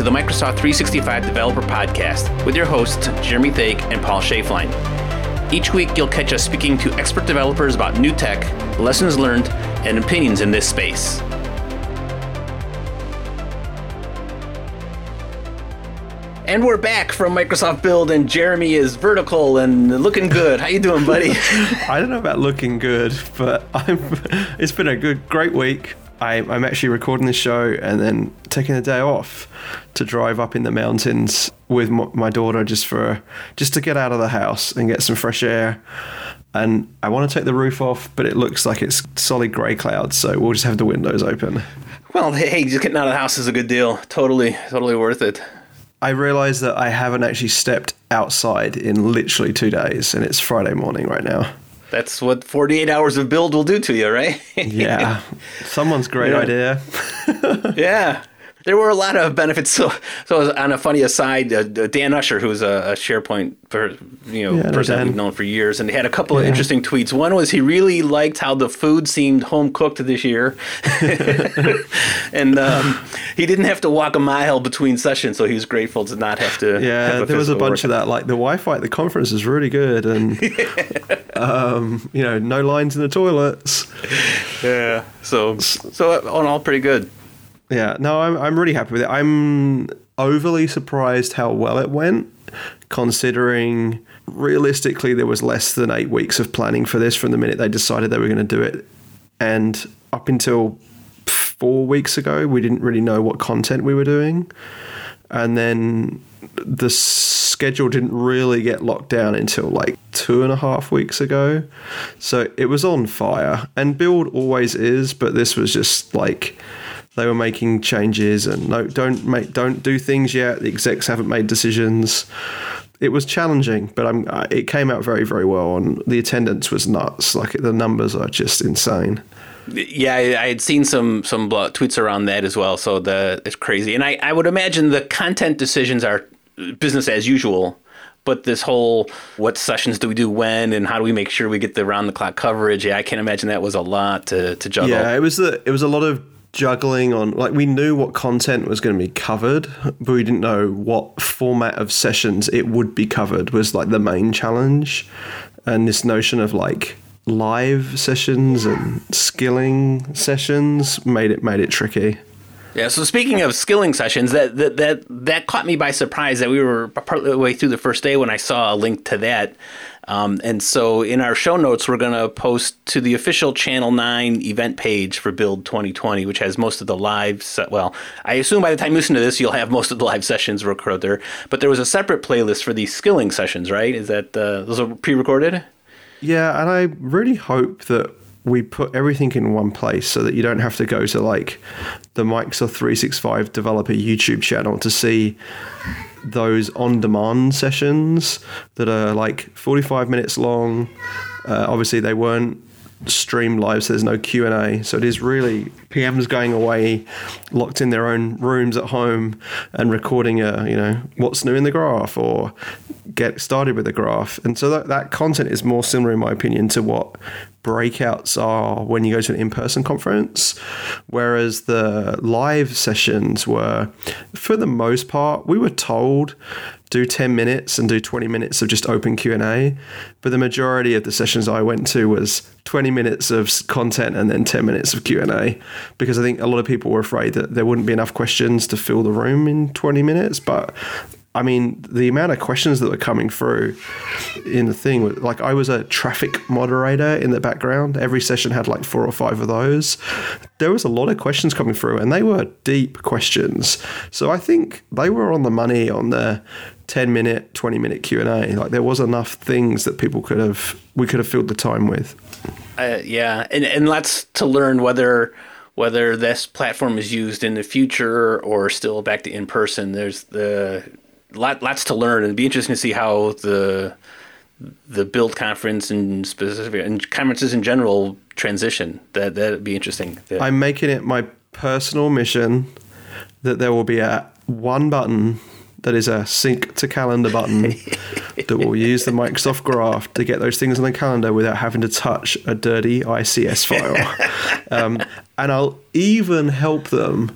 to the Microsoft 365 Developer Podcast with your hosts, Jeremy Thake and Paul Schaeflein. Each week, you'll catch us speaking to expert developers about new tech, lessons learned, and opinions in this space. And we're back from Microsoft Build, and Jeremy is vertical and looking good. How you doing, buddy? I don't know about looking good, but I'm. It's been a good, great week. I, I'm actually recording this show and then taking a day off to drive up in the mountains with my, my daughter just for just to get out of the house and get some fresh air. And I want to take the roof off, but it looks like it's solid grey clouds, so we'll just have the windows open. Well, hey, just getting out of the house is a good deal. Totally, totally worth it. I realised that I haven't actually stepped outside in literally two days, and it's Friday morning right now. That's what 48 hours of build will do to you, right? yeah. Someone's great yeah. idea. yeah there were a lot of benefits. So, so on a funny aside, uh, Dan Usher, who's a, a SharePoint per, you know yeah, person we've known for years, and he had a couple yeah. of interesting tweets. One was he really liked how the food seemed home cooked this year, and um, he didn't have to walk a mile between sessions, so he was grateful to not have to. Yeah, have there was a bunch of that. Like the Wi-Fi at the conference is really good, and um, you know, no lines in the toilets. Yeah, so so on all pretty good. Yeah, no, I'm I'm really happy with it. I'm overly surprised how well it went, considering realistically there was less than eight weeks of planning for this from the minute they decided they were going to do it, and up until four weeks ago we didn't really know what content we were doing, and then the schedule didn't really get locked down until like two and a half weeks ago. So it was on fire, and build always is, but this was just like they were making changes and no, don't make, don't do things yet. The execs haven't made decisions. It was challenging, but I'm, it came out very, very well. And the attendance was nuts. Like the numbers are just insane. Yeah, I had seen some some uh, tweets around that as well. So the it's crazy, and I, I would imagine the content decisions are business as usual but this whole what sessions do we do when and how do we make sure we get the round the clock coverage yeah i can't imagine that was a lot to, to juggle yeah it was the it was a lot of juggling on like we knew what content was going to be covered but we didn't know what format of sessions it would be covered was like the main challenge. And this notion of like live sessions and skilling sessions made it made it tricky yeah. So speaking of skilling sessions, that that that, that caught me by surprise that we were part of the way through the first day when I saw a link to that. Um, and so in our show notes, we're going to post to the official Channel 9 event page for Build 2020, which has most of the live, se- well, I assume by the time you listen to this, you'll have most of the live sessions recorded there. But there was a separate playlist for these skilling sessions, right? Is that, uh, those are pre recorded? Yeah. And I really hope that we put everything in one place so that you don't have to go to like the Microsoft 365 developer YouTube channel to see those on demand sessions that are like 45 minutes long. Uh, obviously, they weren't streamed live, so there's no Q and A. So it is really PMs going away, locked in their own rooms at home, and recording a you know what's new in the graph or get started with the graph. And so that, that content is more similar, in my opinion, to what breakouts are when you go to an in-person conference whereas the live sessions were for the most part we were told do 10 minutes and do 20 minutes of just open q&a but the majority of the sessions i went to was 20 minutes of content and then 10 minutes of q&a because i think a lot of people were afraid that there wouldn't be enough questions to fill the room in 20 minutes but I mean, the amount of questions that were coming through in the thing, like I was a traffic moderator in the background. Every session had like four or five of those. There was a lot of questions coming through, and they were deep questions. So I think they were on the money on the 10 minute, 20 minute Q&A. Like there was enough things that people could have, we could have filled the time with. Uh, yeah. And, and that's to learn whether whether this platform is used in the future or still back to in person. There's the lot, lots to learn, and it'd be interesting to see how the the build conference and specific and conferences in general transition. That that'd be interesting. Yeah. I'm making it my personal mission that there will be a one button that is a sync to calendar button that will use the Microsoft Graph to get those things on the calendar without having to touch a dirty ICS file. um, and I'll even help them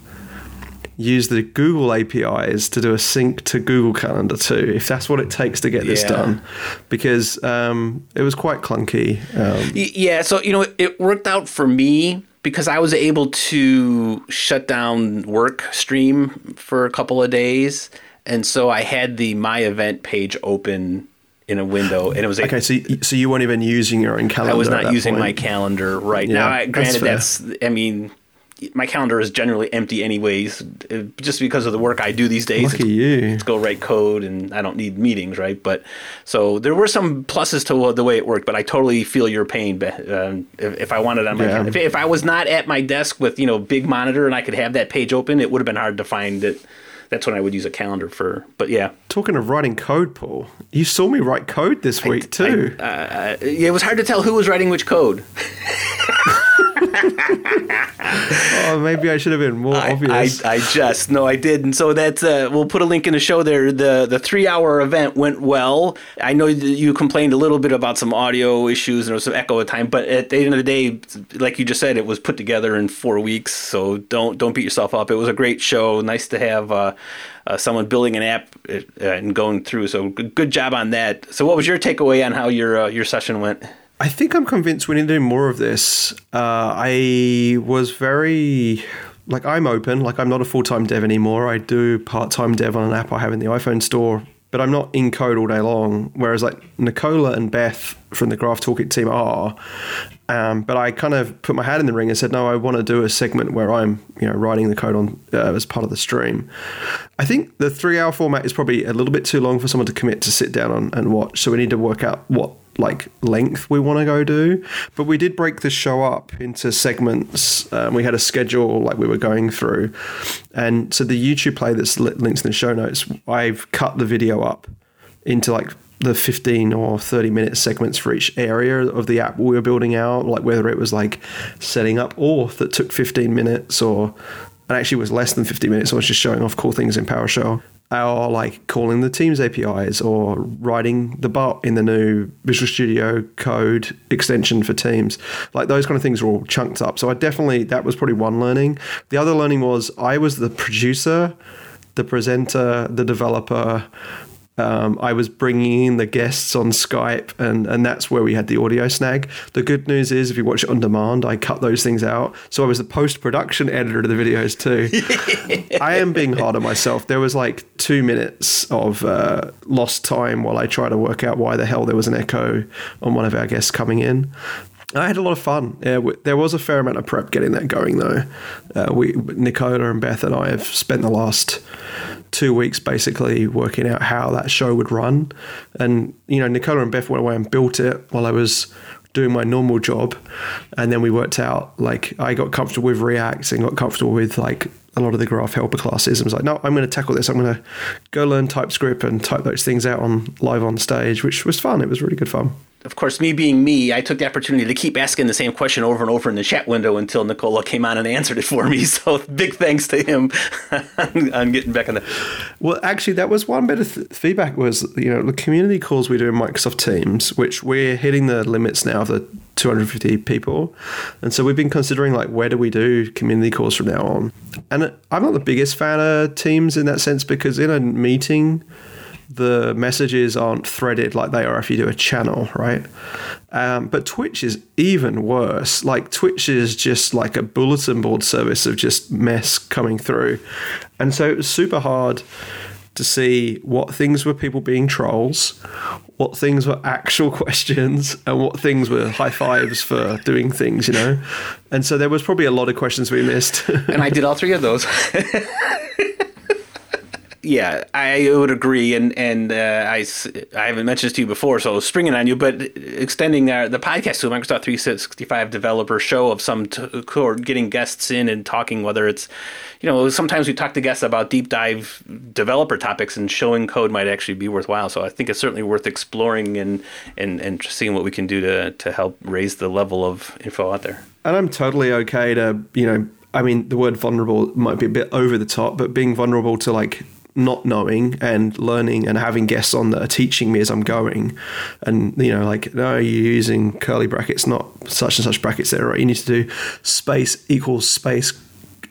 use the Google APIs to do a sync to Google Calendar too, if that's what it takes to get this Yeah. done, because um, it was quite clunky. Um, Yeah, so you know, it worked out for me because I was able to shut down work stream for a couple of days, and so I had the my event page open in a window, and it was a, okay, so y- so you weren't even using your own calendar. I was not using my calendar right Yeah, now. I, granted, fair. that's, I mean, my calendar is generally empty anyways, uh, just because of the work I do these days. Lucky you. Let's go write code, and I don't need meetings, right? But so there were some pluses to the way it worked, but I totally feel your pain. Um, if, if I wanted on my, Yeah. if, if I was not at my desk with you know big monitor and I could have that page open, it would have been hard to find it. That's when I would use a calendar for. But yeah, Talking of writing code, Paul, you saw me write code this week too. uh, it was hard to tell who was writing which code. oh, maybe I should have been more I, obvious. I, I just no, I did, and so that's uh, we'll put a link in the show there. the The three hour event went well. I know you complained a little bit about some audio issues and some echo at time, but at the end of the day, like you just said, it was put together in four weeks. So don't don't beat yourself up. It was a great show. Nice to have uh, uh, someone building an app uh, and going through. So good, good job on that. So what was your takeaway on how your uh, your session went? I think I'm convinced we need to do more of this. Uh, I was very like I'm open. Like I'm not a full time dev anymore. I do part time dev on an app I have in the iPhone store, but I'm not in code all day long. Whereas like Nicola and Beth from the Graph Toolkit team are. Um, but I kind of put my hat in the ring and said, no, I want to do a segment where I'm, you know, writing the code on uh, as part of the stream. I think the three hour format is probably a little bit too long for someone to commit to sit down on and watch. So we need to work out what like length we want to go do. But we did break the show up into segments. Um, we had a schedule like we were going through, and so the YouTube play that's li- linked in the show notes. I've cut the video up into like the 15 or 30 minute segments for each area of the app we were building out like whether it was like setting up auth that took 15 minutes or and actually was less than 50 minutes I was just showing off cool things in PowerShell or like calling the Teams APIs or writing the bot in the new Visual Studio Code extension for Teams. Like those kind of things were all chunked up. So I definitely, that was probably one learning. The other learning was I was the producer, the presenter, the developer. Um, I was bringing in the guests on Skype, and, and that's where we had the audio snag. The good news is, if you watch it on demand, I cut those things out. So I was the post production editor of the videos too. I am being hard on myself. There was like two minutes of uh, lost time while I try to work out why the hell there was an echo on one of our guests coming in. I had a lot of fun. Yeah, there was a fair amount of prep getting that going, though. Uh, we, Nicola and Beth and I have spent the last two weeks basically working out how that show would run. And, you know, Nicola and Beth went away and built it while I was doing my normal job. And then we worked out, like, I got comfortable with React and got comfortable with, like, a lot of the graph helper classes and was like, no, I'm going to tackle this. I'm going to go learn TypeScript and type those things out on live on stage, which was fun. It was really good fun. Of course, me being me, I took the opportunity to keep asking the same question over and over in the chat window until Nicola came on and answered it for me. So big thanks to him on getting back on the. Well, actually, that was one bit of th- feedback was you know the community calls we do in Microsoft Teams, which we're hitting the limits now of the 250 people, and so we've been considering like where do we do community calls from now on. And uh, I'm not the biggest fan of Teams in that sense because in a meeting. The messages aren't threaded like they are if you do a channel, right? Um, but Twitch is even worse. Like Twitch is just like a bulletin board service of just mess coming through, and so it was super hard to see what things were people being trolls, what things were actual questions, and what things were high fives for doing things, you know. And so there was probably a lot of questions we missed. And I did all three of those. yeah, I would agree, and and uh, I, I haven't mentioned this to you before, so springing on you, but extending our, the podcast to a Microsoft 365 developer show of some or getting guests in and talking, whether it's, you know, sometimes we talk to guests about deep dive developer topics, and showing code might actually be worthwhile. So I think it's certainly worth exploring and and and seeing what we can do to to help raise the level of info out there. And I'm totally okay to, you know, I mean, the word vulnerable might be a bit over the top, but being vulnerable to like not knowing and learning and having guests on that are teaching me as I'm going. And, you know, like, no, you're using curly brackets, not such and such brackets there, right? You need to do space equals space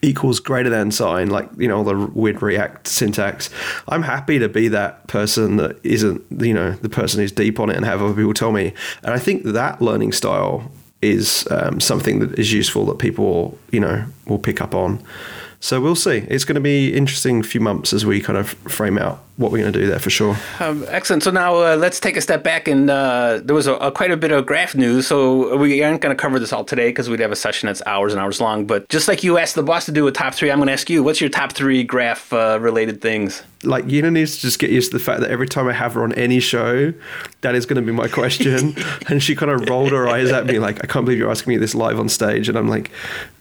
equals greater than sign, like you know all the weird React syntax. I'm happy to be that person that isn't you know the person who's deep on it and have other people tell me. And I think that learning style is um, something that is useful that people you know will pick up on. So we'll see. It's going to be interesting few months as we kind of frame out what we're going to do there for sure. Um, excellent. So now uh, let's take a step back, and uh, there was a, a, quite a bit of graph news. So we aren't going to cover this all today because we'd have a session that's hours and hours long. But just like you asked the boss to do a top three, I'm going to ask you, what's your top three graph uh, related things? Like Yina needs to just get used to the fact that every time I have her on any show, that is going to be my question. and she kind of rolled her eyes at me like, I can't believe you're asking me this live on stage. And I'm like,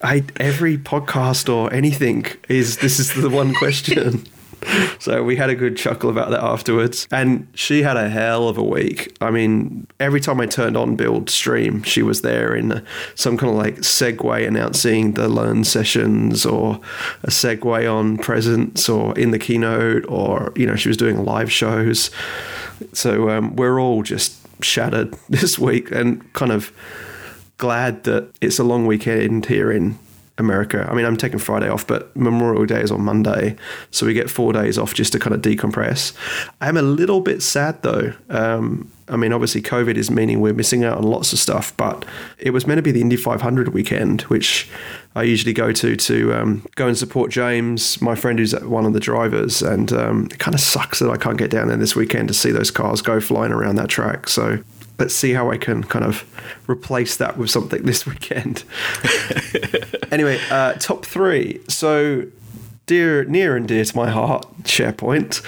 I every podcast or anything is this is the one question. so we had a good chuckle about that afterwards. And she had a hell of a week. I mean, every time I turned on Build Stream, she was there in some kind of like segue announcing the learn sessions or a segue on presence or in the keynote or, you know, she was doing live shows. So um, we're all just shattered this week and kind of glad that it's a long weekend here in America. I mean, I'm taking Friday off, but Memorial Day is on Monday, so we get four days off just to kind of decompress. I'm a little bit sad though. Um, I mean, obviously, COVID is meaning we're missing out on lots of stuff, but it was meant to be the Indy 500 weekend, which I usually go to to um, go and support James, my friend who's one of the drivers. And um, it kind of sucks that I can't get down there this weekend to see those cars go flying around that track. So let's see how I can kind of replace that with something this weekend. anyway, uh, top three. So dear, near and dear to my heart, SharePoint,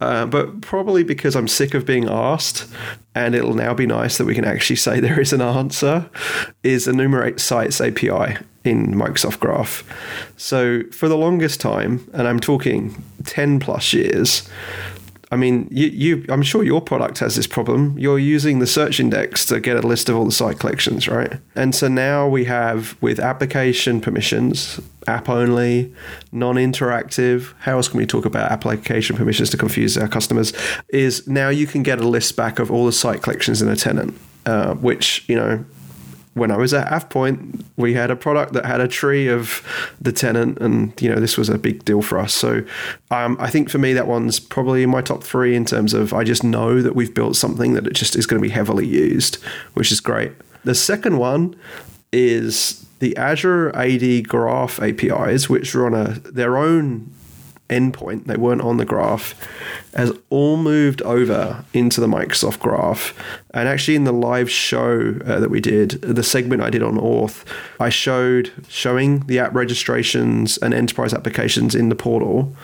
uh, but probably because I'm sick of being asked, and it'll now be nice that we can actually say there is an answer, is enumerate sites API in Microsoft Graph. So for the longest time, and I'm talking 10 plus years, I mean, you, you, I'm sure your product has this problem. You're using the search index to get a list of all the site collections, right? And so now we have with application permissions, app only, non interactive. How else can we talk about application permissions to confuse our customers? Is now you can get a list back of all the site collections in a tenant, uh, which, you know, when I was at AvePoint, we had a product that had a tree of the tenant, and you know this was a big deal for us. So um, I think for me that one's probably in my top three in terms of I just know that we've built something that it just is going to be heavily used, which is great. The second one is the Azure AD Graph APIs, which on a their own endpoint, they weren't on the graph, has all moved over into the Microsoft Graph. And actually, in the live show uh, that we did, the segment I did on Auth, I showed showing the app registrations and enterprise applications in the portal.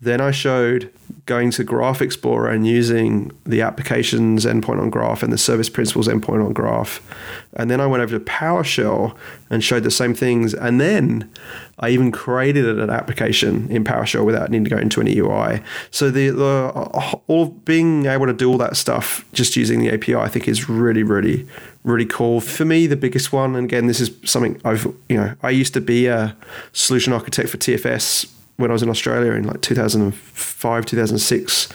Then I showed going to Graph Explorer and using the applications endpoint on Graph and the service principals endpoint on Graph. And then I went over to PowerShell and showed the same things. And then I even created an application in PowerShell without needing to go into any UI. So the, the all being able to do all that stuff just using the API, I think is really, really, really cool. For me, the biggest one, and again, this is something I've you know I used to be a solution architect for TFS when I was in Australia in like 2005, 2006,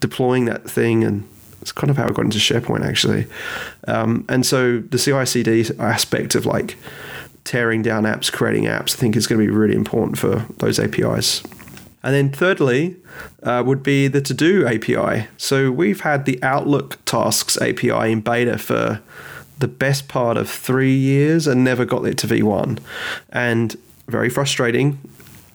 deploying that thing and it's kind of how I got into SharePoint actually. Um, and so the CI/CD aspect of like tearing down apps, creating apps, I think is going to be really important for those APIs. And then thirdly, uh, would be the To Do API. So we've had the Outlook Tasks API in beta for the best part of three years and never got it to V1. And very frustrating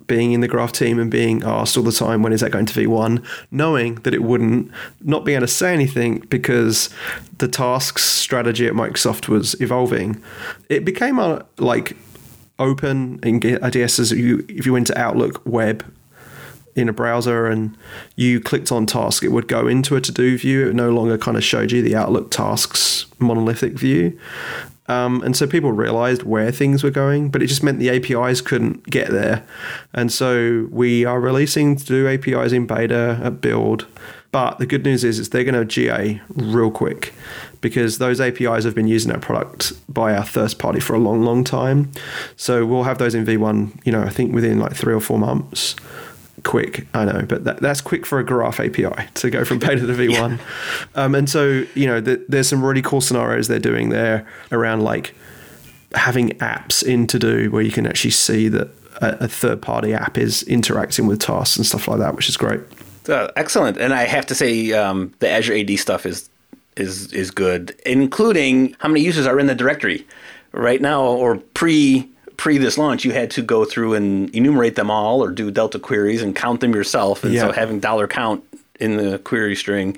being in the graph team and being asked all the time when is that going to V1, knowing that it wouldn't, not being able to say anything because the tasks strategy at Microsoft was evolving. It became a, like open in IDS as you if you went to Outlook web in a browser and you clicked on task, it would go into a to do view. It no longer kind of showed you the Outlook tasks monolithic view. Um, and so people realized where things were going, but it just meant the APIs couldn't get there. And so we are releasing to do APIs in beta at build. But the good news is, is they're going to GA real quick because those APIs have been using our product by our first party for a long, long time. So we'll have those in V1, you know, I think within like three or four months quick, I know, but that, that's quick for a Graph API to go from beta to V1. yeah. um, and so, you know, the, there's some really cool scenarios they're doing there around like having apps in to do where you can actually see that a, a third party app is interacting with tasks and stuff like that, which is great. Uh, excellent, and I have to say um, the Azure AD stuff is is is good, including how many users are in the directory right now or pre pre this launch. You had to go through and enumerate them all or do delta queries and count them yourself, and Yeah. so having dollar count in the query string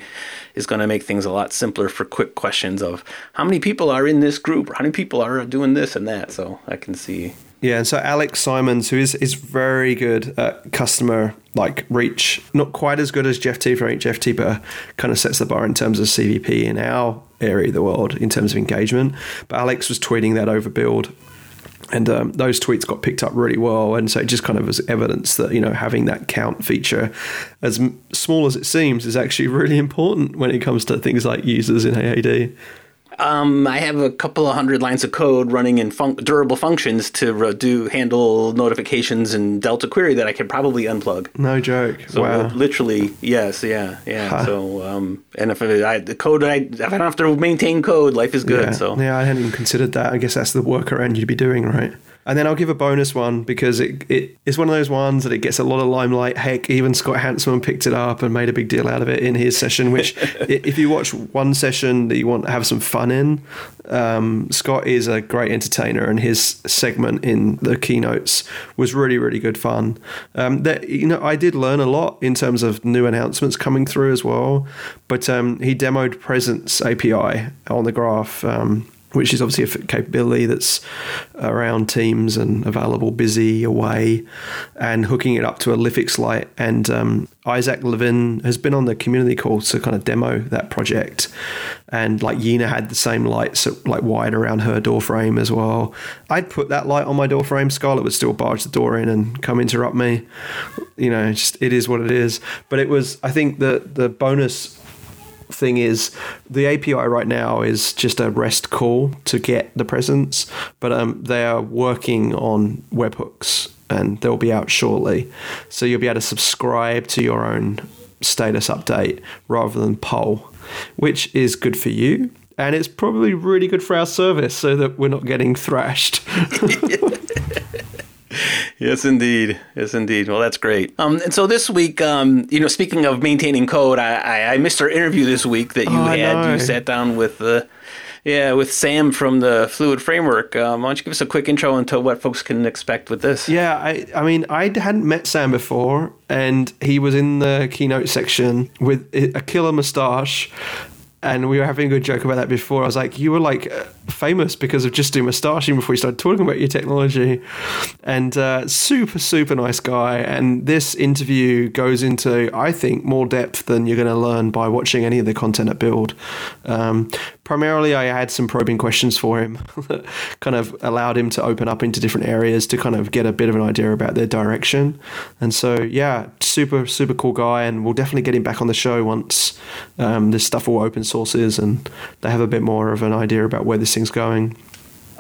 is going to make things a lot simpler for quick questions of how many people are in this group or how many people are doing this and that. So I can see Yeah, and so Alex Simons, who is, is very good at customer like reach, not quite as good as Jeff T for Jeff T, but uh, kind of sets the bar in terms of CVP in our area of the world in terms of engagement. But Alex was tweeting that over build. And um, those tweets got picked up really well, and so it just kind of was evidence that you know having that count feature, as small as it seems, is actually really important when it comes to things like users in AAD. Um, I have a couple of hundred lines of code running in fun- durable functions to do handle notifications and Delta query that I could probably unplug. No joke. So wow. literally, yes, yeah, yeah. Huh. So, um, and if I, the code, I, if I don't have to maintain code, life is good. Yeah. So, yeah, I hadn't even considered that. I guess that's the workaround you'd be doing, right? And then I'll give a bonus one because it, it it's one of those ones that it gets a lot of limelight. Heck, even Scott Hanselman picked it up and made a big deal out of it in his session. Which, if you watch one session that you want to have some fun in, um, Scott is a great entertainer, and his segment in the keynotes was really really good fun. Um, that you know, I did learn a lot in terms of new announcements coming through as well. But um, he demoed Presence API on the graph. Um, which is obviously a capability that's around Teams and available busy, away, and hooking it up to a LIFX light. And um, Isaac Levin has been on the community call to kind of demo that project. And like Yina had the same lights like wide around her door frame as well. I'd put that light on my door frame. Scarlett would still barge the door in and come interrupt me. You know, just it is what it is. But it was, I think, the the bonus thing is the API right now is just a REST call to get the presence, but um, they are working on webhooks and they'll be out shortly. So you'll be able to subscribe to your own status update rather than poll, which is good for you. And it's probably really good for our service so that we're not getting thrashed. yes, indeed, yes, indeed. Well, that's great. Um, and so this week, um, you know, speaking of maintaining code, I, I, I missed our interview this week that you Oh, had. You sat down with the. Yeah, with Sam from the Fluid Framework. Um, why don't you give us a quick intro into what folks can expect with this? Yeah, I, I mean, I hadn't met Sam before, and he was in the keynote section with a killer moustache. And we were having a good joke about that before. I was like, you were like uh, famous because of just doing mustaching before you started talking about your technology. And uh, super, super nice guy. And this interview goes into, I think, more depth than you're going to learn by watching any of the content at Build. Um, primarily, I had some probing questions for him kind of allowed him to open up into different areas to kind of get a bit of an idea about their direction. And so, yeah, super, super cool guy. And we'll definitely get him back on the show once um, this stuff all open source is and they have a bit more of an idea about where this thing's going.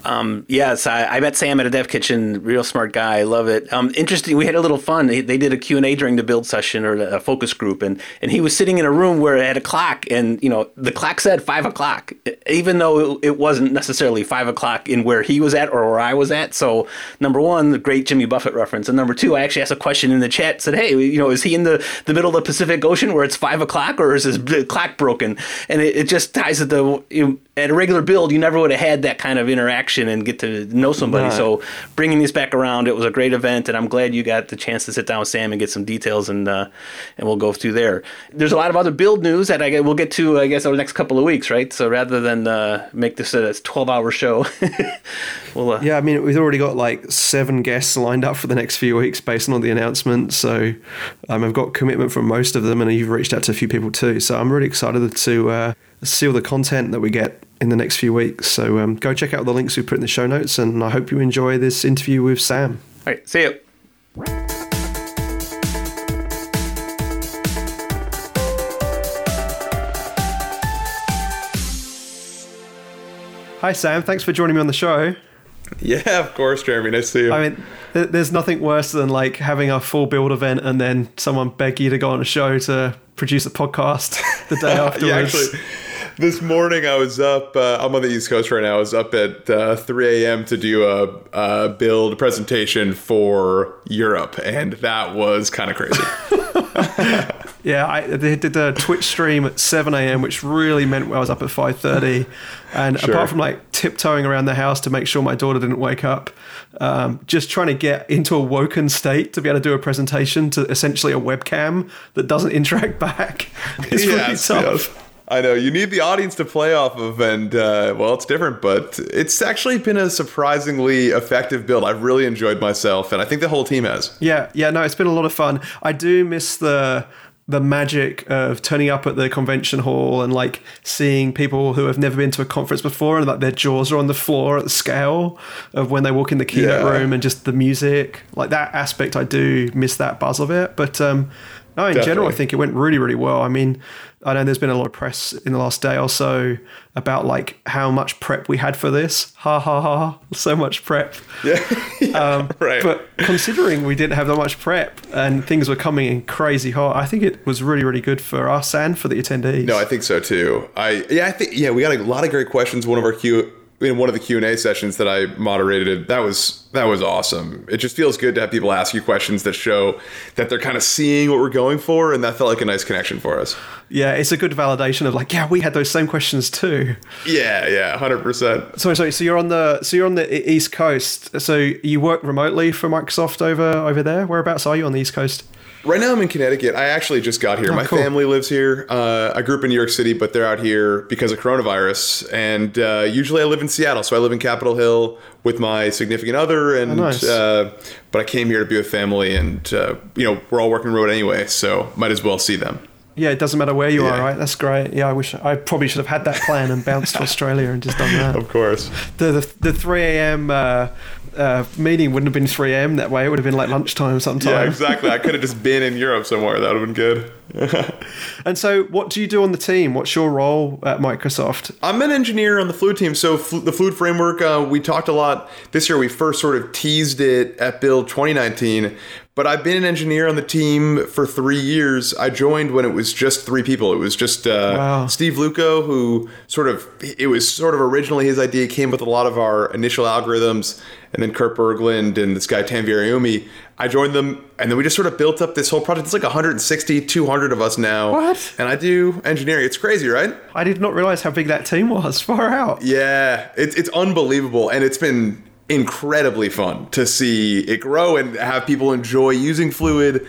Um, yes, I, I met Sam at a dev kitchen. Real smart guy. I love it. Um, interesting. We had a little fun. They, they did a Q and A during the build session or a focus group, and, and he was sitting in a room where it had a clock, and you know the clock said five o'clock, even though it, wasn't necessarily five o'clock in where he was at or where I was at. So number one, the great Jimmy Buffett reference, and number two, I actually asked a question in the chat. Said, hey, you know, is he in the, the middle of the Pacific Ocean where it's five o'clock, or is his clock broken? And it, it just ties to the you know, at a regular build, you never would have had that kind of interaction and get to know somebody. Right. So bringing these back around, it was a great event, and I'm glad you got the chance to sit down with Sam and get some details, and uh, and we'll go through there. There's a lot of other build news that I get, we'll get to, I guess, over the next couple of weeks, right? So rather than uh, make this a 12 hour show, we'll uh, Yeah, I mean, we've already got like seven guests lined up for the next few weeks based on the announcement. So um, I've got commitment from most of them, and you've reached out to a few people too. So I'm really excited to uh, see all the content that we get in the next few weeks. So um, go check out the links we put in the show notes, and I hope you enjoy this interview with Sam. all right. See you. Hi, Sam. Thanks for joining me on the show. Yeah, of course, Jeremy. Nice to see you. I mean, th- there's nothing worse than like having a full build event and then someone beg you to go on a show to produce a podcast the day afterwards. yeah, actually, this morning I was up. Uh, I'm on the East Coast right now. I was up at uh, 3 a.m. to do a, a build presentation for Europe, and that was kind of crazy. Yeah, I they did a Twitch stream at 7 a.m., which really meant I was up at 5:30. And Sure. apart from like tiptoeing around the house to make sure my daughter didn't wake up, um, just trying to get into a woken state to be able to do a presentation to essentially a webcam that doesn't interact back is really tough. yes. I know you need the audience to play off of, and uh, well, it's different, but it's actually been a surprisingly effective build. I've really enjoyed myself, and I think the whole team has. Yeah, yeah, no, it's been a lot of fun. I do miss the the magic of turning up at the convention hall and like seeing people who have never been to a conference before and like their jaws are on the floor at the scale of when they walk in the keynote Yeah. room and just the music. Like that aspect I do miss that buzz of it. But um no, in general I think it went really, really well. I mean, I know there's been a lot of press in the last day or so about like how much prep we had for this. Ha ha ha. So much prep. Yeah, Um, right. But considering we didn't have that much prep and things were coming in crazy hot, I think it was really, really good for us and for the attendees. No, I think so too. I yeah, I think yeah, we got a lot of great questions. One of our Q in one of the Q and A sessions that I moderated, that was that was awesome. It just feels good to have people ask you questions that show that they're kind of seeing what we're going for, and that felt like a nice connection for us. yeah, it's a good validation of like, yeah, we had those same questions too. Yeah, yeah, hundred percent. Sorry, sorry. So you're on the so you're on the East Coast. So you work remotely for Microsoft over over there. Whereabouts are you on the East Coast? Right now I'm in Connecticut. I actually just got here. Oh, My cool. family lives here. Uh, I grew up in New York City, but they're out here because of coronavirus. And uh, usually I live in Seattle, so I live in Capitol Hill with my significant other. And Oh, nice. uh, but I came here to be with family, and uh, you know we're all working remote anyway, so might as well see them. Yeah, it doesn't matter where you are, right? That's great. Yeah, I wish I probably should have had that plan and bounced to Australia and just done that. Of course. The the, the 3 a.m. Uh, meeting wouldn't have been 3 a.m. that way. It would have been like lunchtime sometime. Yeah, exactly. I could have just been in Europe somewhere. That would have been good. And so, what do you do on the team? What's your role at Microsoft? I'm an engineer on the Fluid team. So Flu- the Fluid framework, uh, we talked a lot this year. We first sort of teased it at Build 2019, but I've been an engineer on the team for three years. I joined when it was just three people. It was just uh, Wow. Steve Lucco, who sort of it was sort of originally his idea. Came with a lot of our initial algorithms, and then Kurt Berglund and this guy Tanvir Ayumi. I joined them, and then we just sort of built up this whole project. It's like 160, 200 of us now. What? And I do engineering. It's crazy, right? I did not realize how big that team was. Far out. Yeah, it's it's unbelievable, and it's been incredibly fun to see it grow and have people enjoy using Fluid.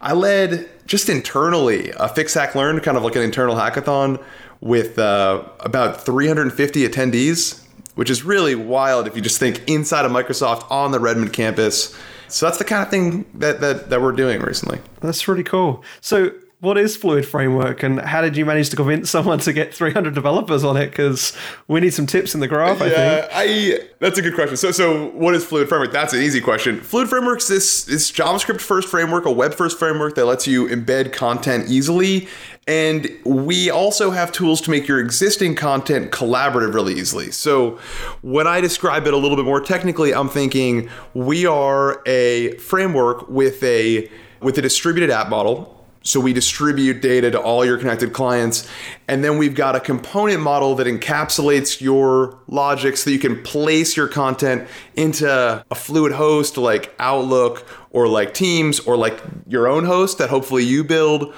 I led just internally a Fix Hack Learn, kind of like an internal hackathon with uh, about 350 attendees, which is really wild if you just think inside of Microsoft on the Redmond campus. So that's the kind of thing that that, that we're doing recently. That's really cool. So, what is Fluid Framework, and how did you manage to convince someone to get 300 developers on it? Because we need some tips in the graph. I think. Yeah, I that's a good question. So so what is Fluid Framework? That's an easy question. Fluid Framework's this this JavaScript first framework, a web first framework that lets you embed content easily. And we also have tools to make your existing content collaborative really easily. So when I describe it a little bit more technically, I'm thinking we are a framework with a with a distributed app model so we distribute data to all your connected clients. And then we've got a component model that encapsulates your logic so that you can place your content into a fluid host like Outlook or like Teams or like your own host that hopefully you build.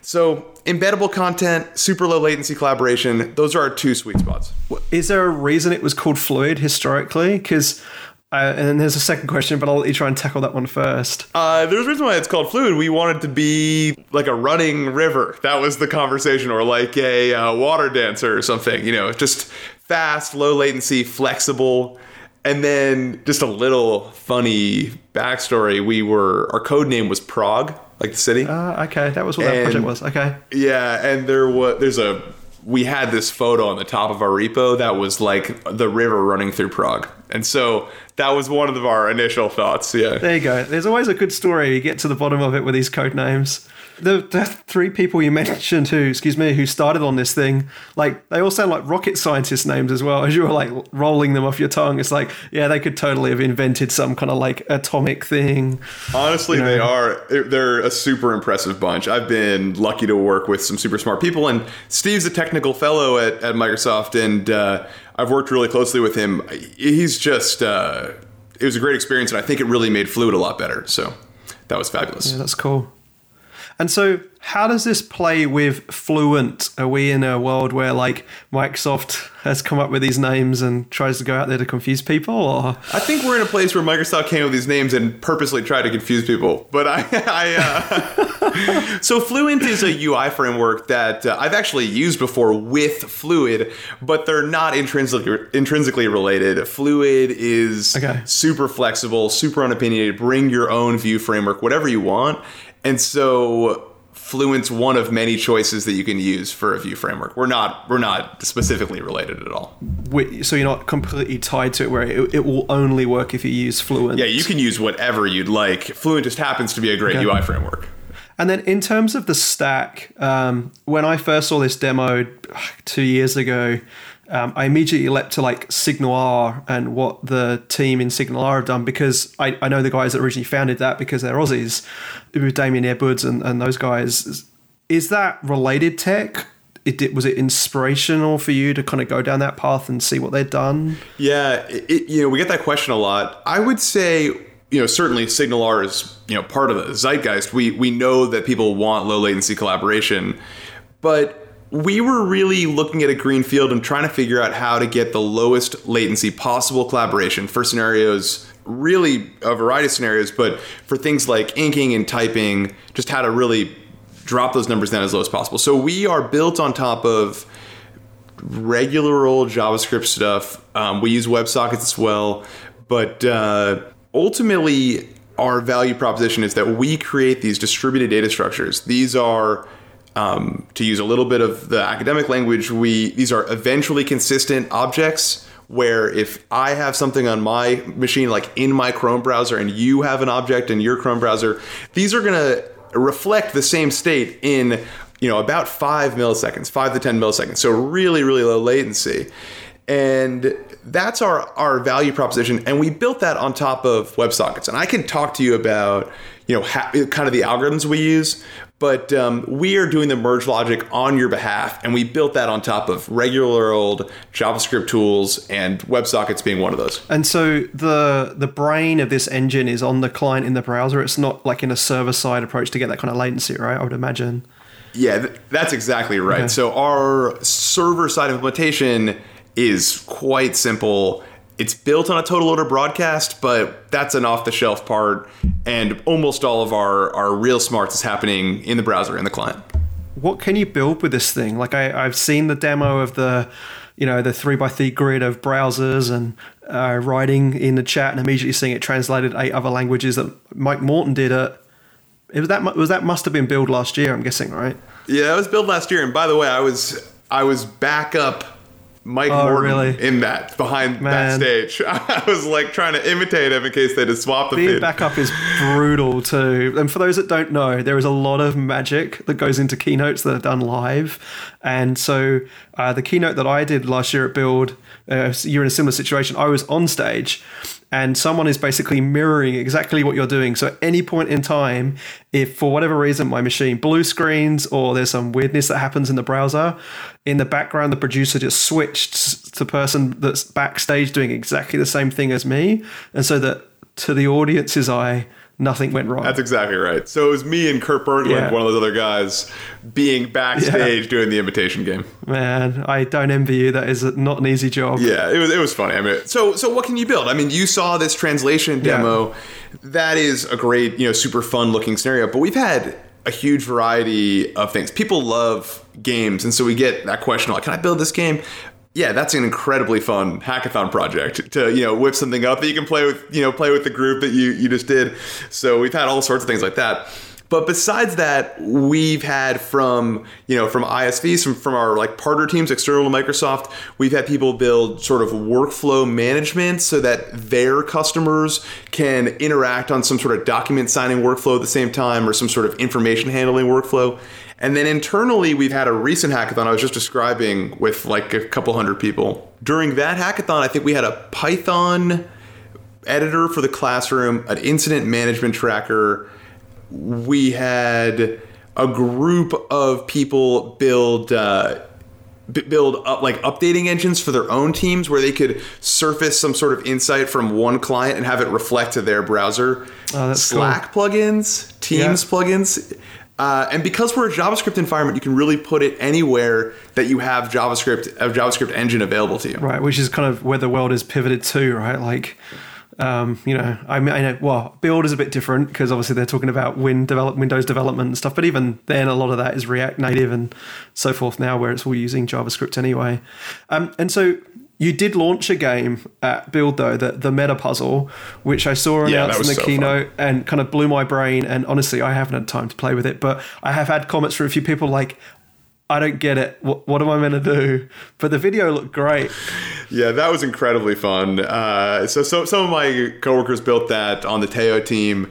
So embeddable content, super low latency collaboration, those are our two sweet spots. Is there a reason it was called Fluid historically? Because, uh, and then there's a second question, but I'll let you try and tackle that one first. Uh, there's a reason why it's called fluid. We wanted to be like a running river. That was the conversation, or like a uh, water dancer or something. You know, just fast, low latency, flexible. And then just a little funny backstory. We were our code name was Prague, like the city. Ah, okay, that was what that project was. Okay. Yeah, and there was there's a we had this photo on the top of our repo that was like the river running through Prague, And so that was one of our initial thoughts. Yeah. There you go. There's always a good story. You get to the bottom of it with these code names. The, the three people you mentioned who, excuse me, who started on this thing, like they all sound like rocket scientist names as well. As you were like rolling them off your tongue, it's like, yeah, they could totally have invented some kind of like atomic thing. Honestly, You know? they are. They're a super impressive bunch. I've been lucky to work with some super smart people, and Steve's a technical fellow at, at Microsoft, and uh, I've worked really closely with him. He's just. Uh, it was a great experience, and I think it really made Fluid a lot better. So that was fabulous. Yeah, that's cool. And so, how does this play with Fluent? Are we in a world where like Microsoft has come up with these names and tries to go out there to confuse people, or I think we're in a place where Microsoft came up with these names and purposely tried to confuse people. But I, I uh, so Fluent is a UI framework that uh, I've actually used before with Fluid, but they're not intrinsically intrinsically related. Fluid is Okay. super flexible, super unopinionated. Bring your own view framework, whatever you want, and so. Fluent's one of many choices that you can use for a view framework. We're not we're not specifically related at all. wi- so you're not completely tied to it, where it, it will only work if you use Fluent? Yeah, you can use whatever you'd like. Fluent just happens to be a great Okay. UI framework. And then in terms of the stack, um, when I first saw this demo two years ago, um, I immediately leapt to like SignalR and what the team in SignalR have done because I, I know the guys that originally founded that because they're Aussies, with Damien Edwards and, and those guys. Is that related tech? It, was it inspirational for you to kind of go down that path and see what they've done? Yeah, it- you know, we get that question a lot. I would say, you know, certainly SignalR is, you know, part of the zeitgeist. We we know that people want low latency collaboration, but we were really looking at a green field and trying to figure out how to get the lowest latency possible collaboration for scenarios really a variety of scenarios but for things like inking and typing just how to really drop those numbers down as low as possible so we are built on top of regular old JavaScript stuff. Um, we use WebSockets as well, but uh, ultimately, our value proposition is that we create these distributed data structures. These are um, to use a little bit of the academic language, we these are eventually consistent objects. Where if I have something on my machine, like in my Chrome browser, and you have an object in your Chrome browser, these are going to reflect the same state in you know about five milliseconds, five to ten milliseconds. So really, really low latency, and that's our our value proposition. And we built that on top of WebSockets. And I can talk to you about you know kind of the algorithms we use, but um, we are doing the merge logic on your behalf, and we built that on top of regular old JavaScript tools, and WebSockets being one of those. And so the the brain of this engine is on the client in the browser. It's not like in a server side approach to get that kind of latency, right? I would imagine. Yeah, th- that's exactly right. Okay. So our server side implementation is quite simple. It's built on a total order broadcast, but that's an off the shelf part. And almost all of our, our real smarts is happening in the browser, in the client. What can you build with this thing? Like I, I've seen the demo of the, you know, the three by three grid of browsers and uh, writing in the chat and immediately seeing it translated eight other languages that Mike Morton did it. It was that was that must have been built last year, I'm guessing, right? Yeah, that was built last year. And by the way, I was I was back up Mike Oh, Morton really? in that behind Man. stage, I was like trying to imitate him in case they just swapped the Being feed. backup is brutal too. And for those that don't know, there is a lot of magic that goes into keynotes that are done live. And so uh, the keynote that I did last year at Build, uh, you're in a similar situation. I was on stage and someone is basically mirroring exactly what you're doing. So at any point in time, if for whatever reason my machine blue screens or there's some weirdness that happens in the browser, in the background the producer just switched to person that's backstage doing exactly the same thing as me. And so that to the audience's eye, nothing went wrong. That's exactly right. So it was me and Kurt Berglund, Yeah. one of those other guys, being backstage doing the invitation game. Man, I don't envy you. That is not an easy job. Yeah, it was it was funny. I mean, so so what can you build? I mean, you saw this translation Yeah. demo. That is a great, you know, super fun looking scenario. But we've had a huge variety of things. People love games, and so we get that question like, "Can I build this game?" Yeah, that's an incredibly fun hackathon project to you know whip something up that you can play with you know play with the group that you you just did. So we've had all sorts of things like that. But besides that, we've had from you know from ISVs, from from our like partner teams external to Microsoft, we've had people build sort of workflow management so that their customers can interact on some sort of document signing workflow at the same time, or some sort of information handling workflow. And then internally, we've had a recent hackathon I was just describing with like a couple hundred people. During that hackathon, I think we had a Python editor for the classroom, an incident management tracker. We had a group of people build uh, build up like updating engines for their own teams where they could surface some sort of insight from one client and have it reflect to their browser. Oh, Slack plugins, Teams Yeah. plugins. Uh, and because we're a JavaScript environment, you can really put it anywhere that you have JavaScript, a JavaScript engine available to you. Right, which is kind of where the world is pivoted to, right? Like, um, you know, I mean, I know, well, build is a bit different because obviously they're talking about Win develop, Windows development and stuff, but even then, a lot of that is React Native and so forth now, where it's all using JavaScript anyway. Um, and so you did launch a game at Build though, the the Meta Puzzle, which I saw announced that in the so keynote and kind of blew my brain. And honestly, I haven't had time to play with it, but I have had comments from a few people like. I don't get it. What, what am I meant to do? But the video looked great. Yeah, that was incredibly fun. Uh, so, so some of my coworkers built that on the Teo team,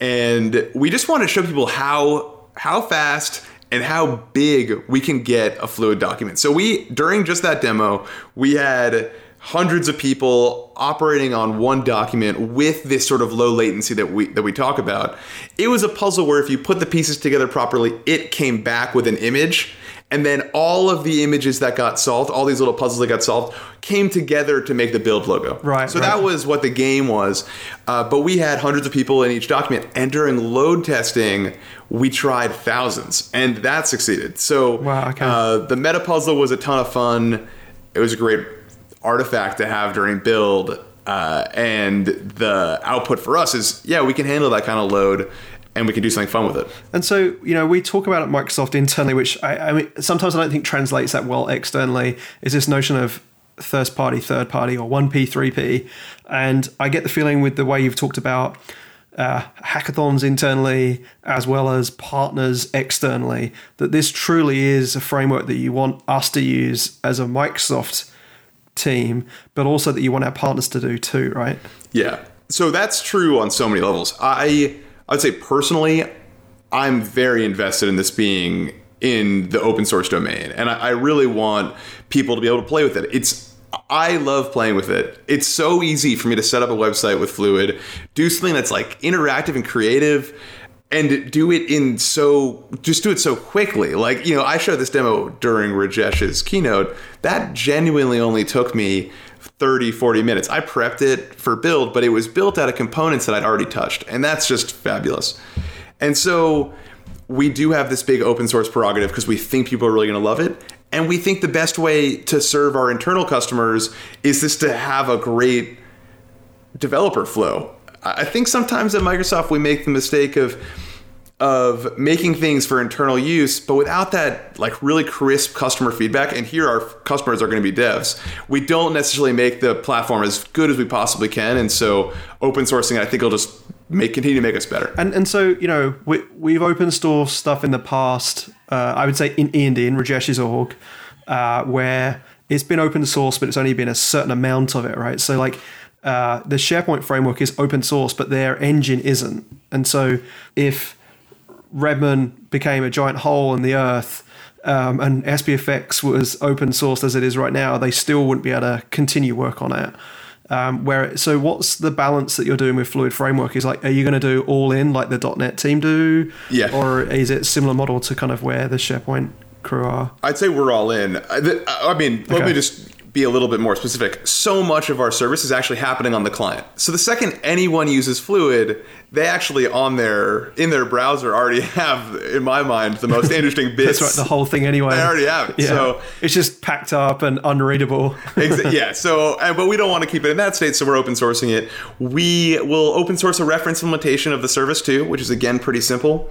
and we just wanted to show people how how fast and how big we can get a fluid document. So we during just that demo, we had hundreds of people operating on one document with this sort of low latency that we that we talk about. It was a puzzle where if you put the pieces together properly, it came back with an image and then all of the images that got solved, all these little puzzles that got solved, came together to make the build logo. Right, So right. that was what the game was. Uh, but we had hundreds of people in each document, and during load testing, we tried thousands, and that succeeded. So Wow, okay. uh, the meta puzzle was a ton of fun. It was a great artifact to have during build. Uh, and the output for us is, yeah, we can handle that kind of load, and we can do something fun with it. And so, you know, we talk about at Microsoft internally, which I, I mean, sometimes I don't think translates that well externally, is this notion of first party, third party, or 1P, 3P. And I get the feeling with the way you've talked about uh, hackathons internally as well as partners externally, that this truly is a framework that you want us to use as a Microsoft team, but also that you want our partners to do too, right? Yeah. So that's true on so many levels. I I would say personally, I'm very invested in this being in the open source domain, and I, I really want people to be able to play with it. It's I love playing with it. It's so easy for me to set up a website with Fluid, do something that's like interactive and creative, and do it in so just do it so quickly. Like you know, I showed this demo during Rajesh's keynote. That genuinely only took me 30, 40 minutes. I prepped it for build, but it was built out of components that I'd already touched, and that's just fabulous. And so we do have this big open source prerogative because we think people are really going to love it. And we think the best way to serve our internal customers is just to have a great developer flow. I think sometimes at Microsoft we make the mistake of of making things for internal use, but without that like really crisp customer feedback. And here our customers are going to be devs. We don't necessarily make the platform as good as we possibly can, and so open sourcing I think will just make continue to make us better. And and so you know we we've open source stuff in the past. Uh, I would say in E and D in Rajesh's org, uh, where it's been open source, but it's only been a certain amount of it, right? So like. Uh, the SharePoint framework is open source, but their engine isn't. And so, if Redmond became a giant hole in the earth, um, and SPFX was open sourced as it is right now, they still wouldn't be able to continue work on it. Um, where so what's the balance that you're doing with Fluid Framework? Is like, are you going to do all in like the .NET team do, Yeah. or is it similar model to kind of where the SharePoint crew are? I'd say we're all in. I, I mean, let me just be a little bit more specific. So much of our service is actually happening on the client. So the second anyone uses Fluid, they actually on their in their browser already have, in my mind, the most interesting bits. That's right, the whole thing anyway. They already have it. Yeah, So it's just packed up and unreadable. Exa- yeah. So, but we don't want to keep it in that state, so we're open sourcing it. We will open source a reference implementation of the service too, which is again pretty simple.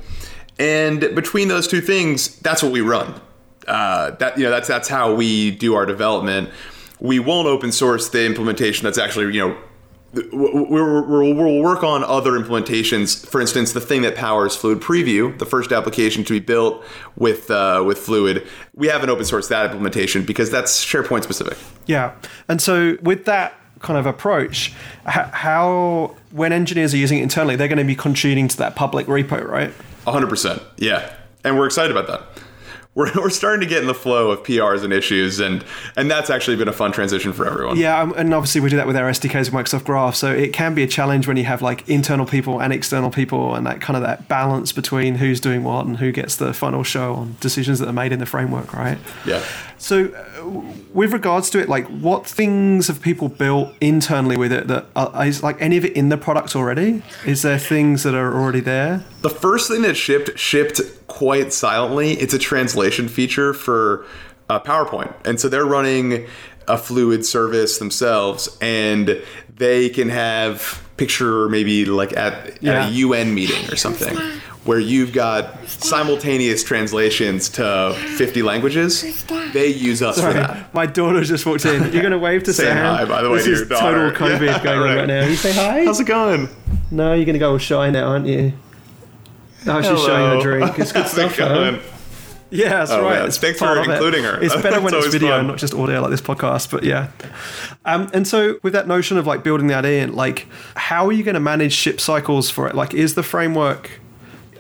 And between those two things, that's what we run. Uh, that you know, that's that's how we do our development. We won't open source the implementation that's actually you know we'll, work on other implementations. For instance, the thing that powers Fluid Preview, the first application to be built with uh, with Fluid, we haven't open sourced that implementation because that's SharePoint specific. Yeah, and so with that kind of approach, how when engineers are using it internally, they're going to be contributing to that public repo, right? 100%. Yeah. And we're excited about that we're, we're starting to get in the flow of PRs and issues, and and that's actually been a fun transition for everyone. Yeah, um, and obviously we do that with our SDKs with Microsoft Graph, so it can be a challenge when you have like internal people and external people, and that kind of that balance between who's doing what and who gets the final show on decisions that are made in the framework, right? Yeah. So, uh, with regards to it, like what things have people built internally with it that are, is like any of it in the product already? Is there things that are already there? The first thing that shipped shipped quite silently. It's a translation feature for uh, PowerPoint, and so they're running a Fluid service themselves, and they can have picture maybe like at, yeah. at a UN meeting or something where you've got simultaneous translations to 50 languages. They use us Sorry, for that. My daughter just walked in. You're going to wave to say Sam. hi, by the way, this to your daughter. total COVID yeah, going right. on right now. You say hi? How's it going? No, you're going to go all shy now, aren't you? Oh, she's Hello. showing her drink. It's good stuff, man. Yeah, that's oh, right. It's Thanks for including it. her. It's better when it's video, fun. not just audio like this podcast. But yeah, um, and so with that notion of like building that in, like, how are you going to manage ship cycles for it? Like, is the framework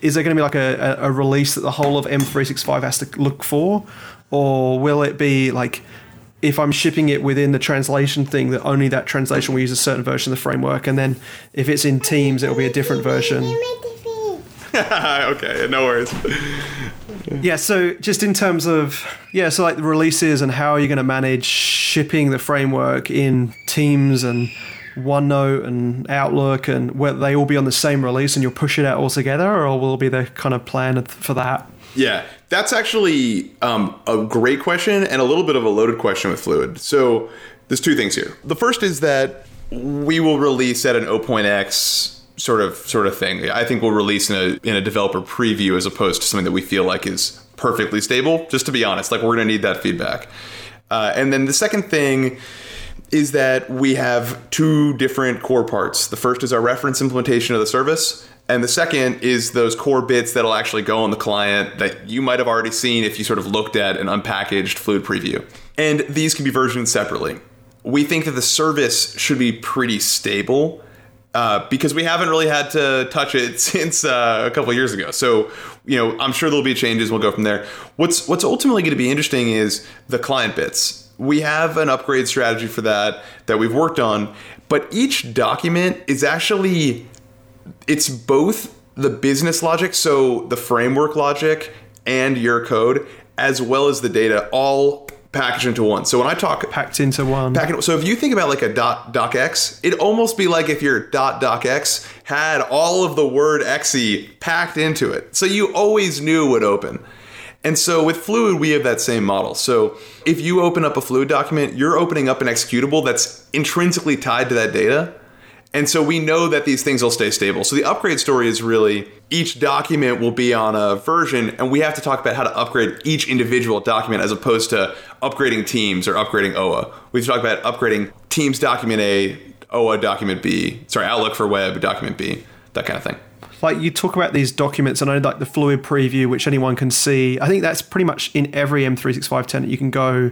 is there going to be like a, a, release that the whole of M365 has to look for? Or will it be like if I'm shipping it within the translation thing, that only that translation will use a certain version of the framework, and then if it's in Teams, it'll be a different version. okay, no worries. yeah, so just in terms of yeah, so like the releases and how are you going to manage shipping the framework in Teams and OneNote and Outlook, and will they all be on the same release and you'll push it out all together, or will be the kind of plan for that? Yeah, that's actually um, a great question and a little bit of a loaded question with Fluid. So there's two things here. The first is that we will release at an 0.x sort of sort of thing. I think we'll release in a in a developer preview as opposed to something that we feel like is perfectly stable. Just to be honest, like we're going to need that feedback. Uh, and then the second thing is that we have two different core parts. The first is our reference implementation of the service, and the second is those core bits that'll actually go on the client that you might have already seen if you sort of looked at an unpackaged Fluid preview. And these can be versioned separately. We think that the service should be pretty stable uh, because we haven't really had to touch it since uh, a couple years ago. So, you know, I'm sure there'll be changes. We'll go from there. What's what's ultimately going to be interesting is the client bits we have an upgrade strategy for that that we've worked on, but each document is actually it's both the business logic, so the framework logic and your code, as well as the data, all packaged into one. So when I talk packed into one, packed, so if you think about like a dot docx, it'd almost be like if your dot docx had all of the word exe packed into it. So you always knew would open. And so with Fluid, we have that same model. So if you open up a Fluid document, you're opening up an executable that's intrinsically tied to that data. And so we know that these things will stay stable. So the upgrade story is really each document will be on a version, and we have to talk about how to upgrade each individual document as opposed to upgrading Teams or upgrading OWA. We have to talk about upgrading Teams document A, OWA document B, sorry, Outlook for Web document B, that kind of thing like you talk about these documents and I know like the fluid preview which anyone can see. I think that's pretty much in every M365 tenant you can go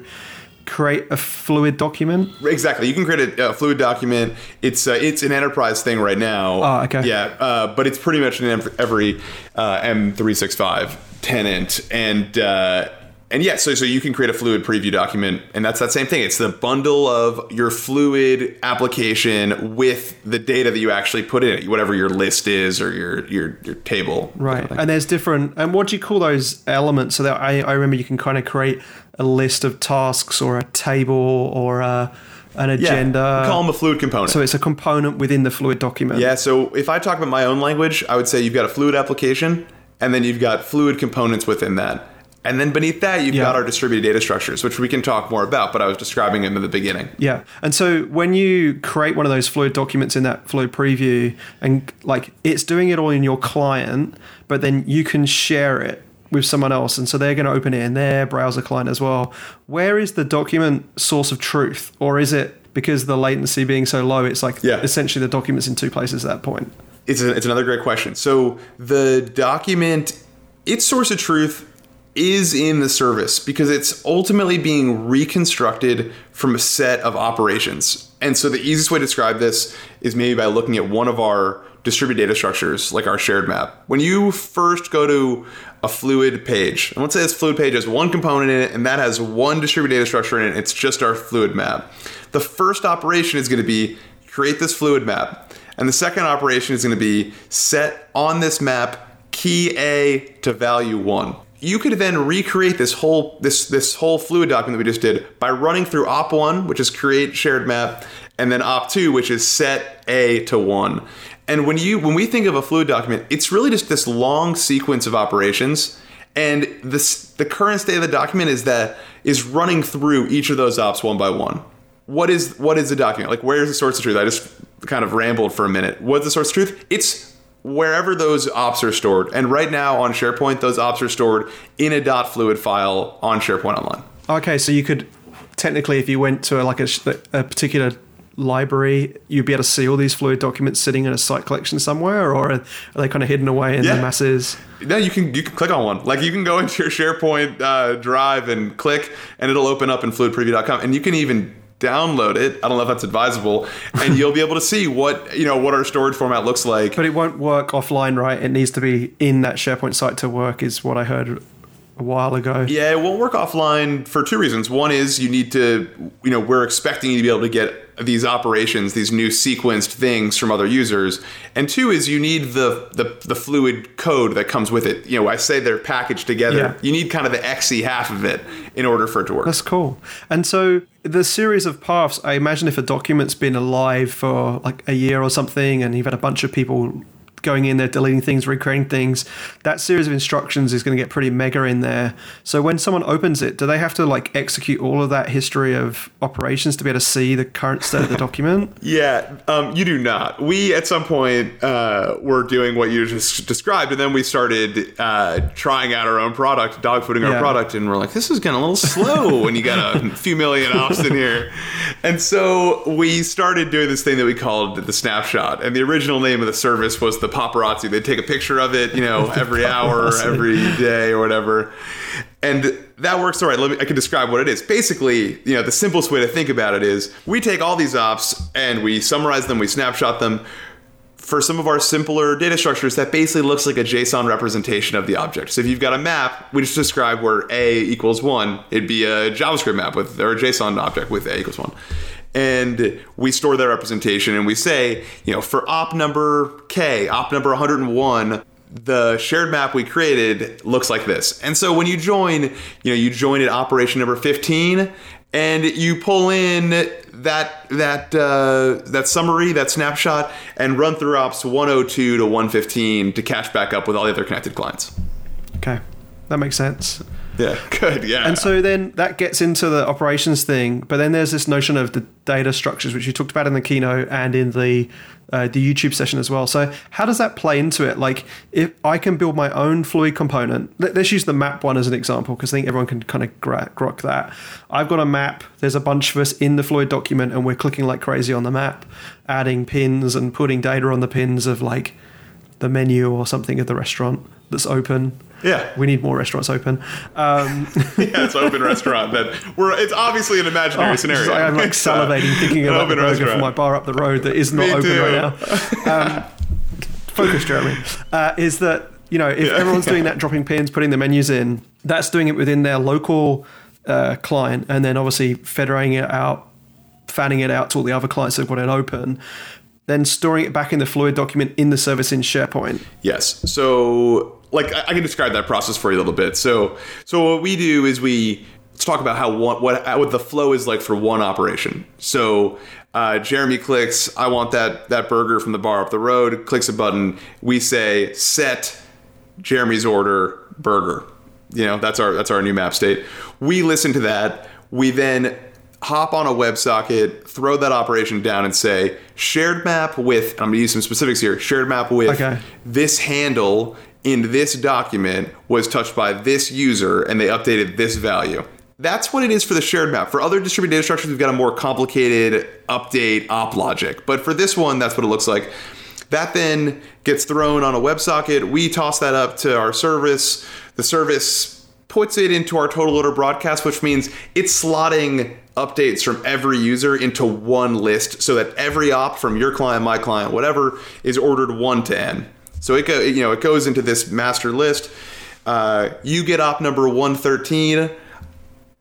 create a fluid document. Exactly. You can create a, a fluid document. It's uh, it's an enterprise thing right now. Oh okay. Yeah uh, but it's pretty much in every uh, M365 tenant and uh, and yeah, so so you can create a fluid preview document, and that's that same thing. It's the bundle of your fluid application with the data that you actually put in it, whatever your list is or your your your table. Right, and there's different. And what do you call those elements? So that I I remember you can kind of create a list of tasks or a table or a an agenda. Yeah, call them a fluid component. So it's a component within the fluid document. Yeah. So if I talk about my own language, I would say you've got a fluid application, and then you've got fluid components within that. And then beneath that, you've yeah. got our distributed data structures, which we can talk more about, but I was describing them in the beginning. Yeah. And so when you create one of those Fluid documents in that Fluid preview, and like it's doing it all in your client, but then you can share it with someone else. And so they're going to open it in their browser client as well. Where is the document source of truth? Or is it because the latency being so low, it's like Yeah. essentially the document's in two places at that point. It's, a, it's another great question. So the document, its source of truth is in the service because it's ultimately being reconstructed from a set of operations. And so the easiest way to describe this is maybe by looking at one of our distributed data structures, like our shared map. When you first go to a fluid page, and let's say this fluid page has one component in it, and that has one distributed data structure in it, it's just our fluid map. The first operation is going to be create this fluid map. And the second operation is going to be set on this map key A to value 1. You could then recreate this whole this this whole fluid document that we just did by running through op1, which is create shared map, and then op2, which is set A to 1. And when you when we think of a fluid document, it's really just this long sequence of operations. And this the current state of the document is that is running through each of those ops one by one. What is what is the document? Like where's the source of truth? I just kind of rambled for a minute. What's the source of truth? It's wherever those ops are stored and right now on sharepoint those ops are stored in a dot fluid file on sharepoint online Okay, so you could technically, if you went to a, like a, a particular library, you'd be able to see all these fluid documents sitting in a site collection somewhere, or are they kind of hidden away in Yeah. the masses? no you can you can click on one like you can go into your sharepoint uh, drive and click and it'll open up in fluidpreview.com and you can even download it i don't know if that's advisable and you'll be able to see what you know what our storage format looks like But it won't work offline, right? It needs to be in that SharePoint site to work, is what I heard a while ago. Yeah, it won't work offline for two reasons. One is you need to, you know, we're expecting you to be able to get these operations, these new sequenced things from other users. And two is you need the the, the fluid code that comes with it. You know, I say they're packaged together. Yeah. You need kind of the XE half of it in order for it to work. That's cool. And so the series of paths, I imagine if a document's been alive for like a year or something, and you've had a bunch of people going in there, deleting things, recreating things, that series of instructions is going to get pretty mega in there. So when someone opens it, do they have to like execute all of that history of operations to be able to see the current state of the document? Yeah, um, you do not. We at some point uh, were doing what you just described, and then we started uh, trying out our own product, dogfooding our Yeah. product, and we're like, this is getting a little slow when you got a few million ops in here. And so we started doing this thing that we called the snapshot, and the original name of the service was the paparazzi. They'd take a picture of it, you know, every hour, every day, or whatever. And that works all right. Let me, I can describe what it is. Basically, you know, the simplest way to think about it is we take all these ops and we summarize them, we snapshot them. For some of our simpler data structures, that basically looks like a JSON representation of the object. So if you've got a map, we just describe where A equals one. It'd be a JavaScript map with or a JSON object with A equals one. And we store that representation and we say, you know, for op number K, op number 101, the shared map we created looks like this. And so when you join, you know, you join at operation number 15 and you pull in that that uh, that summary, that snapshot and run through ops 102 to 115 to catch back up with all the other connected clients. Okay, that makes sense. Yeah, good. Yeah. And so then that gets into the operations thing, but then there's this notion of the data structures, which you talked about in the keynote and in the uh, the YouTube session as well. So how does that play into it? Like, if I can build my own Fluid component, let, us use the map one as an example because I think everyone can kind of gra- grok that. I've got a map. There's a bunch of us in the Fluid document, and we're clicking like crazy on the map, adding pins and putting data on the pins of like the menu or something of the restaurant that's open. Yeah. We need more restaurants open. Um, yeah, it's an open restaurant that we're. It's obviously an imaginary Oh, scenario. just- I'm like uh, salivating thinking about the burger restaurant. from my bar up the road that is not Me open too. right now. Um, focus, Jeremy. Uh, is that you know if everyone's doing that, dropping pins, putting the menus in, that's doing it within their local uh, client, and then obviously federating it out, fanning it out to all the other clients that've got it open. Then storing it back in the Fluid document in the service in SharePoint. Yes. So, like, I can describe that process for you a little bit. So, so what we do is we let's talk about how one what what the flow is like for one operation. So, uh, Jeremy clicks, I want that that burger from the bar up the road. Clicks a button. We say set Jeremy's order burger. You know, that's our that's our new map state. We listen to that. We then hop on a WebSocket, throw that operation down, and say shared map with. I'm going to use some specifics here. Shared map with Okay. this handle in this document was touched by this user, and they updated this value. That's what it is for the shared map. For other distributed data structures, we've got a more complicated update op logic. But for this one, that's what it looks like. That then gets thrown on a WebSocket. We toss that up to our service. The service puts it into our total order broadcast, which means it's slotting updates from every user into one list so that every op from your client, my client, whatever, is ordered one to n. So it go, you know it goes into this master list. Uh, you get op number 113.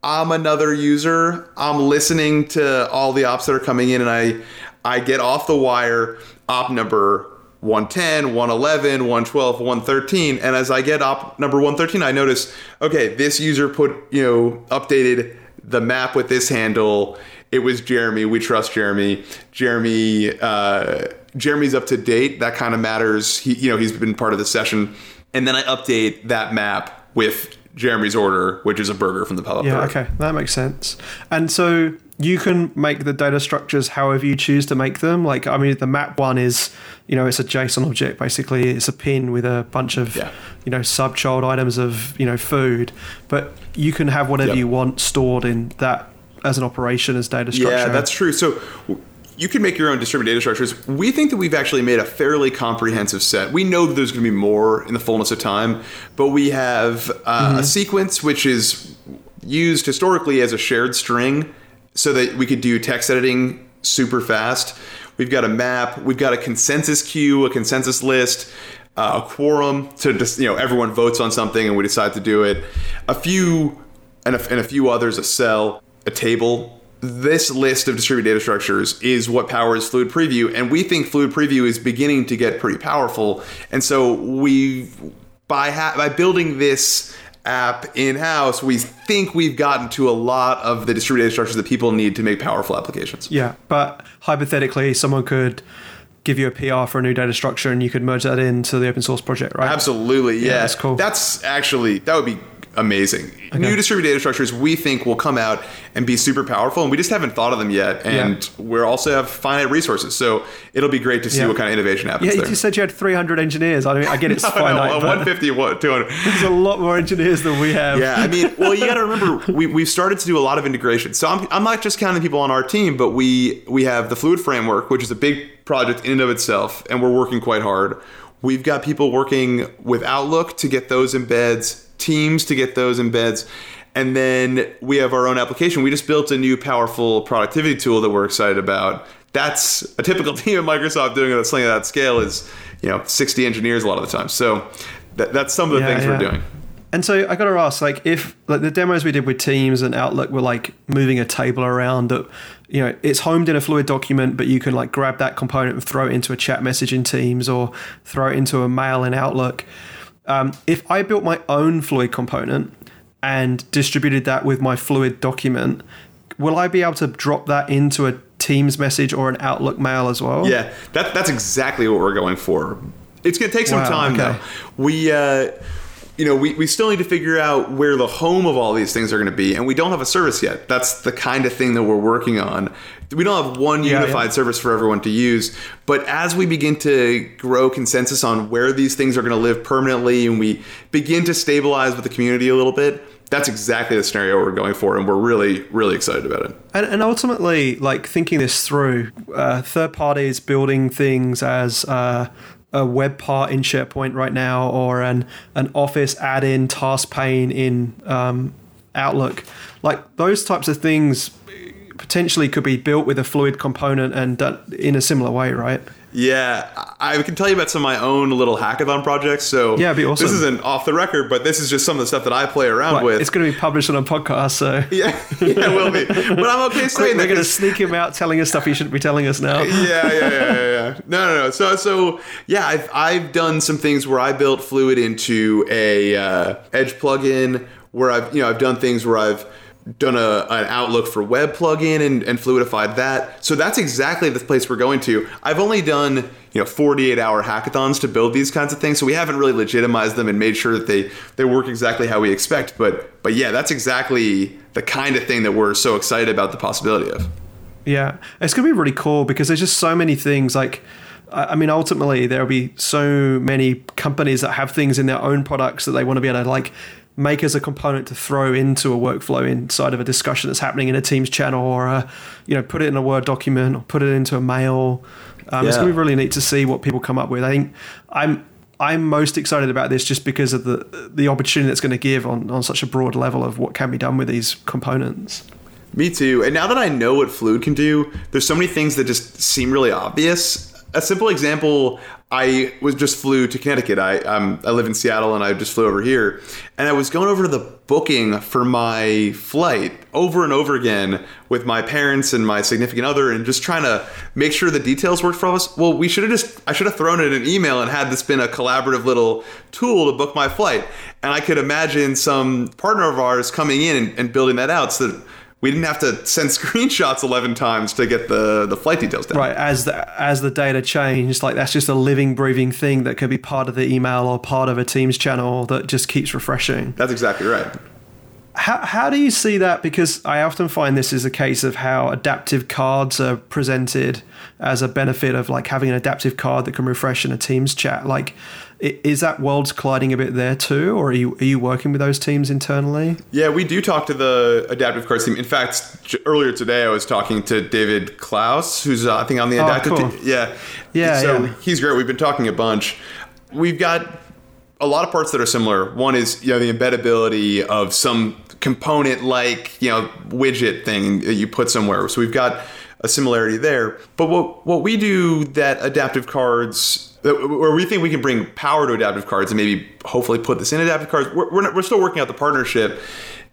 I'm another user. I'm listening to all the ops that are coming in, and I I get off the wire op number 110, 111, 112, 113. And as I get op number 113, I notice, okay, this user put, you know, updated the map with this handle. It was Jeremy. We trust Jeremy. Jeremy, uh, Jeremy's up to date. That kind of matters. He, you know, he's been part of the session. And then I update that map with Jeremy's order, which is a burger from the pub. Yeah, okay, that makes sense. And so you can make the data structures however you choose to make them. Like, I mean, the map one is, you know, it's a JSON object basically. It's a pin with a bunch of, Yeah. you know, sub child items of, you know, food. But you can have whatever Yep. you want stored in that as an operation as data structure. Yeah, that's true. So you can make your own distributed data structures. We think that we've actually made a fairly comprehensive set. We know that there's going to be more in the fullness of time, but we have uh, a sequence which is used historically as a shared string so that we could do text editing super fast. We've got a map, we've got a consensus queue, a consensus list, uh, a quorum to just, you know, everyone votes on something and we decide to do it. A few and a, and a few others, a cell, a table. This list of distributed data structures is what powers Fluid Preview, and we think Fluid Preview is beginning to get pretty powerful. And so we, by ha- by building this app in house, we think we've gotten to a lot of the distributed data structures that people need to make powerful applications. Yeah, but hypothetically, someone could give you a PR for a new data structure and you could merge that into the open source project, right? Absolutely, yeah. that's cool. That's actually that would be amazing. New distributed data structures we think will come out and be super powerful, and we just haven't thought of them yet. And we're also have finite resources, so it'll be great to see Yeah. what kind of innovation happens Yeah, you said you had 300 engineers. I mean, I get it's know, finite, but 150, what, 200. there's a lot more engineers than we have. Yeah, I mean, well, you got to remember we we've started to do a lot of integration. So I'm, I'm not just counting people on our team, but we we have the Fluid Framework, which is a big project in and of itself, and we're working quite hard. We've got people working with Outlook to get those embeds, Teams to get those embeds, and then we have our own application. We just built a new powerful productivity tool that we're excited about. That's a typical team at Microsoft doing it. Something at that scale is, you know, 60 engineers a lot of the time. So that, that's some of the Yeah, things yeah. we're doing. And so I got to ask, like, if like the demos we did with Teams and Outlook were like moving a table around that, you know, it's homed in a Fluid document, but you can like grab that component and throw it into a chat message in Teams or throw it into a mail in Outlook. Um, if I built my own Fluid component and distributed that with my Fluid document, will I be able to drop that into a Teams message or an Outlook mail as well? Yeah, that, that's exactly what we're going for. It's going to take some Wow, time okay. though. We, uh, you know, we, we still need to figure out where the home of all these things are going to be, and we don't have a service yet. That's the kind of thing that we're working on. We don't have one Yeah, unified yeah. service for everyone to use, but as we begin to grow consensus on where these things are going to live permanently, and we begin to stabilize with the community a little bit, that's exactly the scenario we're going for, and we're really, really excited about it. And, and ultimately, like thinking this through, uh, third parties building things as uh, a web part in SharePoint right now, or an an Office add-in task pane in um, Outlook, like those types of things potentially could be built with a fluid component and done in a similar way, right? Yeah, I can tell you about some of my own little hackathon projects. So Yeah, be awesome. This isn't off the record, but this is just some of the stuff that I play around Like, with. it's going to be published on a podcast, so yeah, yeah, it will be. But I'm okay Quick, saying we're going to sneak him out telling us stuff he shouldn't be telling us now. yeah, yeah, yeah, yeah, yeah. No, no, no. So, so yeah, I've I've done some things where I built Fluid into a uh, Edge plugin. Where I've you know I've done things where I've done a an Outlook for web plugin and, and fluidified that. So that's exactly the place we're going to. I've only done you know 48 hour hackathons to build these kinds of things, so we haven't really legitimized them and made sure that they they work exactly how we expect. But but yeah, that's exactly the kind of thing that we're so excited about the possibility of. Yeah, it's going to be really cool because there's just so many things. Like, I mean, ultimately, there'll be so many companies that have things in their own products that they want to be able to like make as a component to throw into a workflow inside of a discussion that's happening in a Teams channel, or a, you know, put it in a Word document, or put it into a mail. Um, It's going to be really neat to see what people come up with. I think I'm I'm most excited about this just because of the the opportunity that's going to give on on such a broad level of what can be done with these components. Me too. And now that I know what Fluid can do, there's so many things that just seem really obvious. A simple example, I was just flew to Connecticut. I um, I live in Seattle and I just flew over here, and I was going over to the booking for my flight over and over again with my parents and my significant other, and just trying to make sure the details worked for us. Well, we should have just I should have thrown it in an email and had this been a collaborative little tool to book my flight. And I could imagine some partner of ours coming in and, and building that out so that we didn't have to send screenshots 11 times to get the, the flight details down. Right, as the as the data changed, like that's just a living, breathing thing that could be part of the email or part of a Teams channel that just keeps refreshing. That's exactly right. How, how do you see that? Because I often find this is a case of how adaptive cards are presented as a benefit of like having an adaptive card that can refresh in a Teams chat. Like, is that worlds colliding a bit there too, or are you are you working with those teams internally? Yeah, we do talk to the adaptive cards team. In fact, earlier today I was talking to David Claux, who's uh, I think on the Oh, adaptive cool. team. Yeah, Yeah, So yeah. he's great. We've been talking a bunch. We've got a lot of parts that are similar. One is you know the embeddability of some component like you know widget thing that you put somewhere. So we've got a similarity there. But what what we do that adaptive cards where we think we can bring power to adaptive cards and maybe hopefully put this in adaptive cards. We're, we're, not, we're still working out the partnership.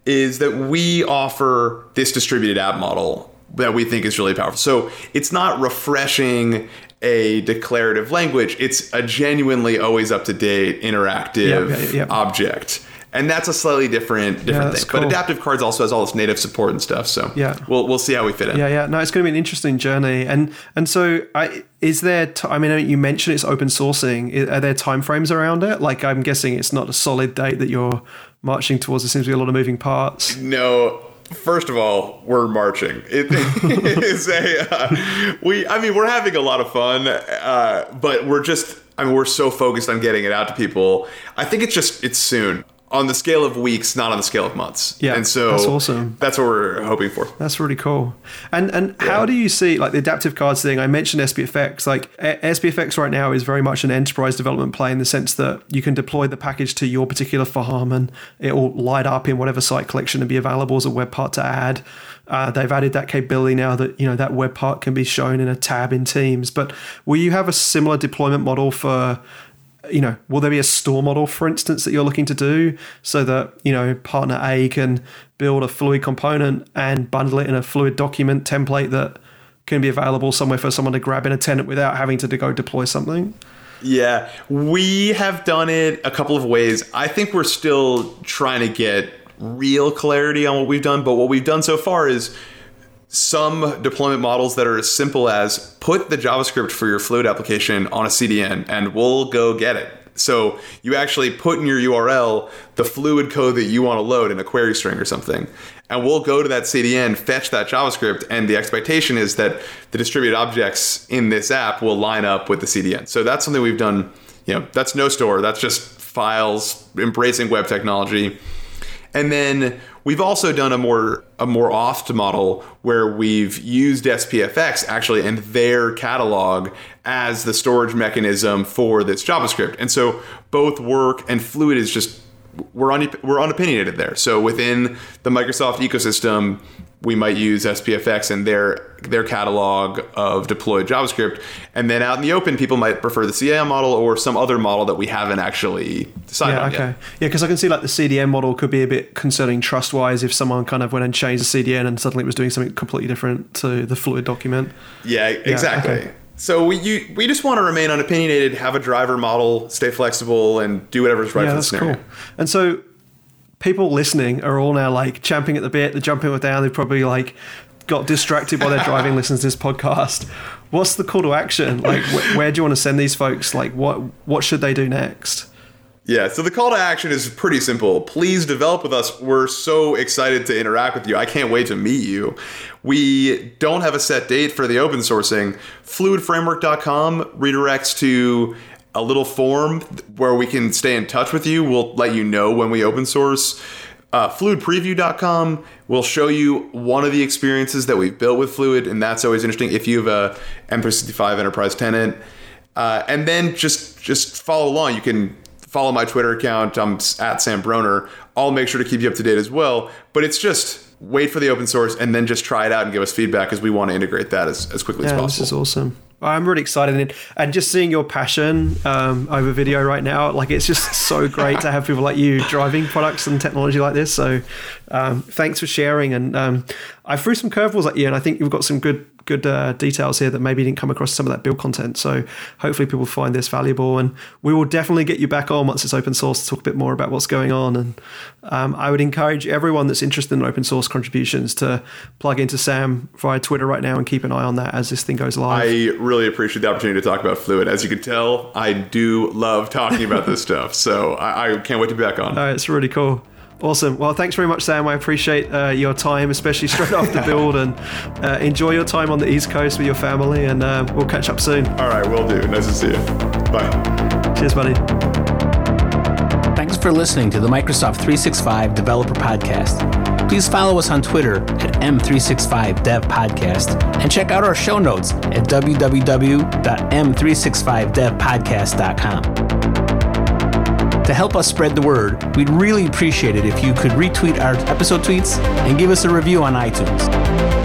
Is that we offer this distributed app model that we think is really powerful. So it's not refreshing a declarative language. It's a genuinely always up to date interactive Yep, yep, object. And that's a slightly different different that's thing. But adaptive cards also has all this native support and stuff. So Yeah. we'll we'll see how we fit in. Yeah, yeah. No, it's going to be an interesting journey. And and so, I, is there? T- I mean, you mentioned it's open sourcing. Are there timeframes around it? Like, I'm guessing it's not a solid date that you're marching towards. There seems to be a lot of moving parts. No. First of all, we're marching. It is a uh, we. I mean, we're having a lot of fun, uh, but we're just. I mean, we're so focused on getting it out to people. I think it's just it's soon on the scale of weeks, not on the scale of months. Yeah, and so that's awesome. That's what we're hoping for. That's really cool. And and how do you see like the adaptive cards thing? I mentioned SPFX. Like A- SPFX right now is very much an enterprise development play in the sense that you can deploy the package to your particular farm and it will light up in whatever site collection and be available as a web part to add. Uh, they've added that capability now that you know that web part can be shown in a tab in Teams. But will you have a similar deployment model for? You know, will there be a store model, for instance, that you're looking to do so that, you know, partner A can build a fluid component and bundle it in a fluid document template that can be available somewhere for someone to grab in a tenant without having to go deploy something? Yeah, we have done it a couple of ways. I think we're still trying to get real clarity on what we've done, but what we've done so far is some deployment models that are as simple as put the JavaScript for your Fluid application on a CDN and we'll go get it. So you actually put in your URL the Fluid code that you want to load in a query string or something. And we'll go to that CDN, fetch that JavaScript, and the expectation is that the distributed objects in this app will line up with the CDN. So that's something we've done. You know, that's no store. That's just files embracing web technology. And then we've also done a more a more oft model where we've used SPFX actually and their catalog as the storage mechanism for this JavaScript. And so both work and Fluid is just we're un, we're unopinionated there. So within the Microsoft ecosystem, we might use SPFX and their their catalog of deployed JavaScript, and then out in the open, people might prefer the CAM model or some other model that we haven't actually decided Yeah, on okay. yet. Yeah, because I can see like the CDN model could be a bit concerning trust wise if someone kind of went and changed the CDN and suddenly it was doing something completely different to the fluid document. Yeah, exactly. okay. So we you, we just want to remain unopinionated, have a driver model, stay flexible, and do whatever's right yeah, for the that's scenario. cool. And so people listening are all now like champing at the bit, they're jumping up down, they've probably like got distracted while they're driving, listening to this podcast. What's the call to action? Like, wh- where do you want to send these folks? Like, what what should they do next? Yeah, so the call to action is pretty simple. Please develop with us. We're so excited to interact with you. I can't wait to meet you. We don't have a set date for the open sourcing. Fluidframework.com redirects to a little form where we can stay in touch with you. We'll let you know when we open source. Uh, fluidpreview.com will show you one of the experiences that we've built with Fluid, and that's always interesting. If you have a M365 enterprise tenant, uh, and then just just follow along. You can follow my Twitter account. I'm at Sam Broner. I'll make sure to keep you up to date as well. But it's just wait for the open source and then just try it out and give us feedback because we want to integrate that as, as quickly yeah, as possible. This is awesome. I'm really excited and, just seeing your passion um, over video right now, like it's just so great to have people like you driving products and technology like this. So um, thanks for sharing. And um, I threw some curveballs at you, and I think you've got some good good uh, details here that maybe didn't come across some of that build content. So hopefully people find this valuable, and we will definitely get you back on once it's open source to talk a bit more about what's going on. And um, I would encourage everyone that's interested in open source contributions to plug into Sam via Twitter right now and keep an eye on that as this thing goes live. I really appreciate the opportunity to talk about Fluid. As you can tell, I do love talking about this stuff. So I, I, can't wait to be back on. Uh, it's really cool. Awesome. Well, thanks very much, Sam. I appreciate uh, your time, especially straight off the build, and uh, enjoy your time on the East Coast with your family. And uh, we'll catch up soon. All right, we'll do. Nice to see you. Bye. Cheers, buddy. Thanks for listening to the Microsoft 365 Developer Podcast. Please follow us on Twitter at M365DevPodcast and check out our show notes at www.m365devpodcast.com. To help us spread the word, we'd really appreciate it if you could retweet our episode tweets and give us a review on iTunes.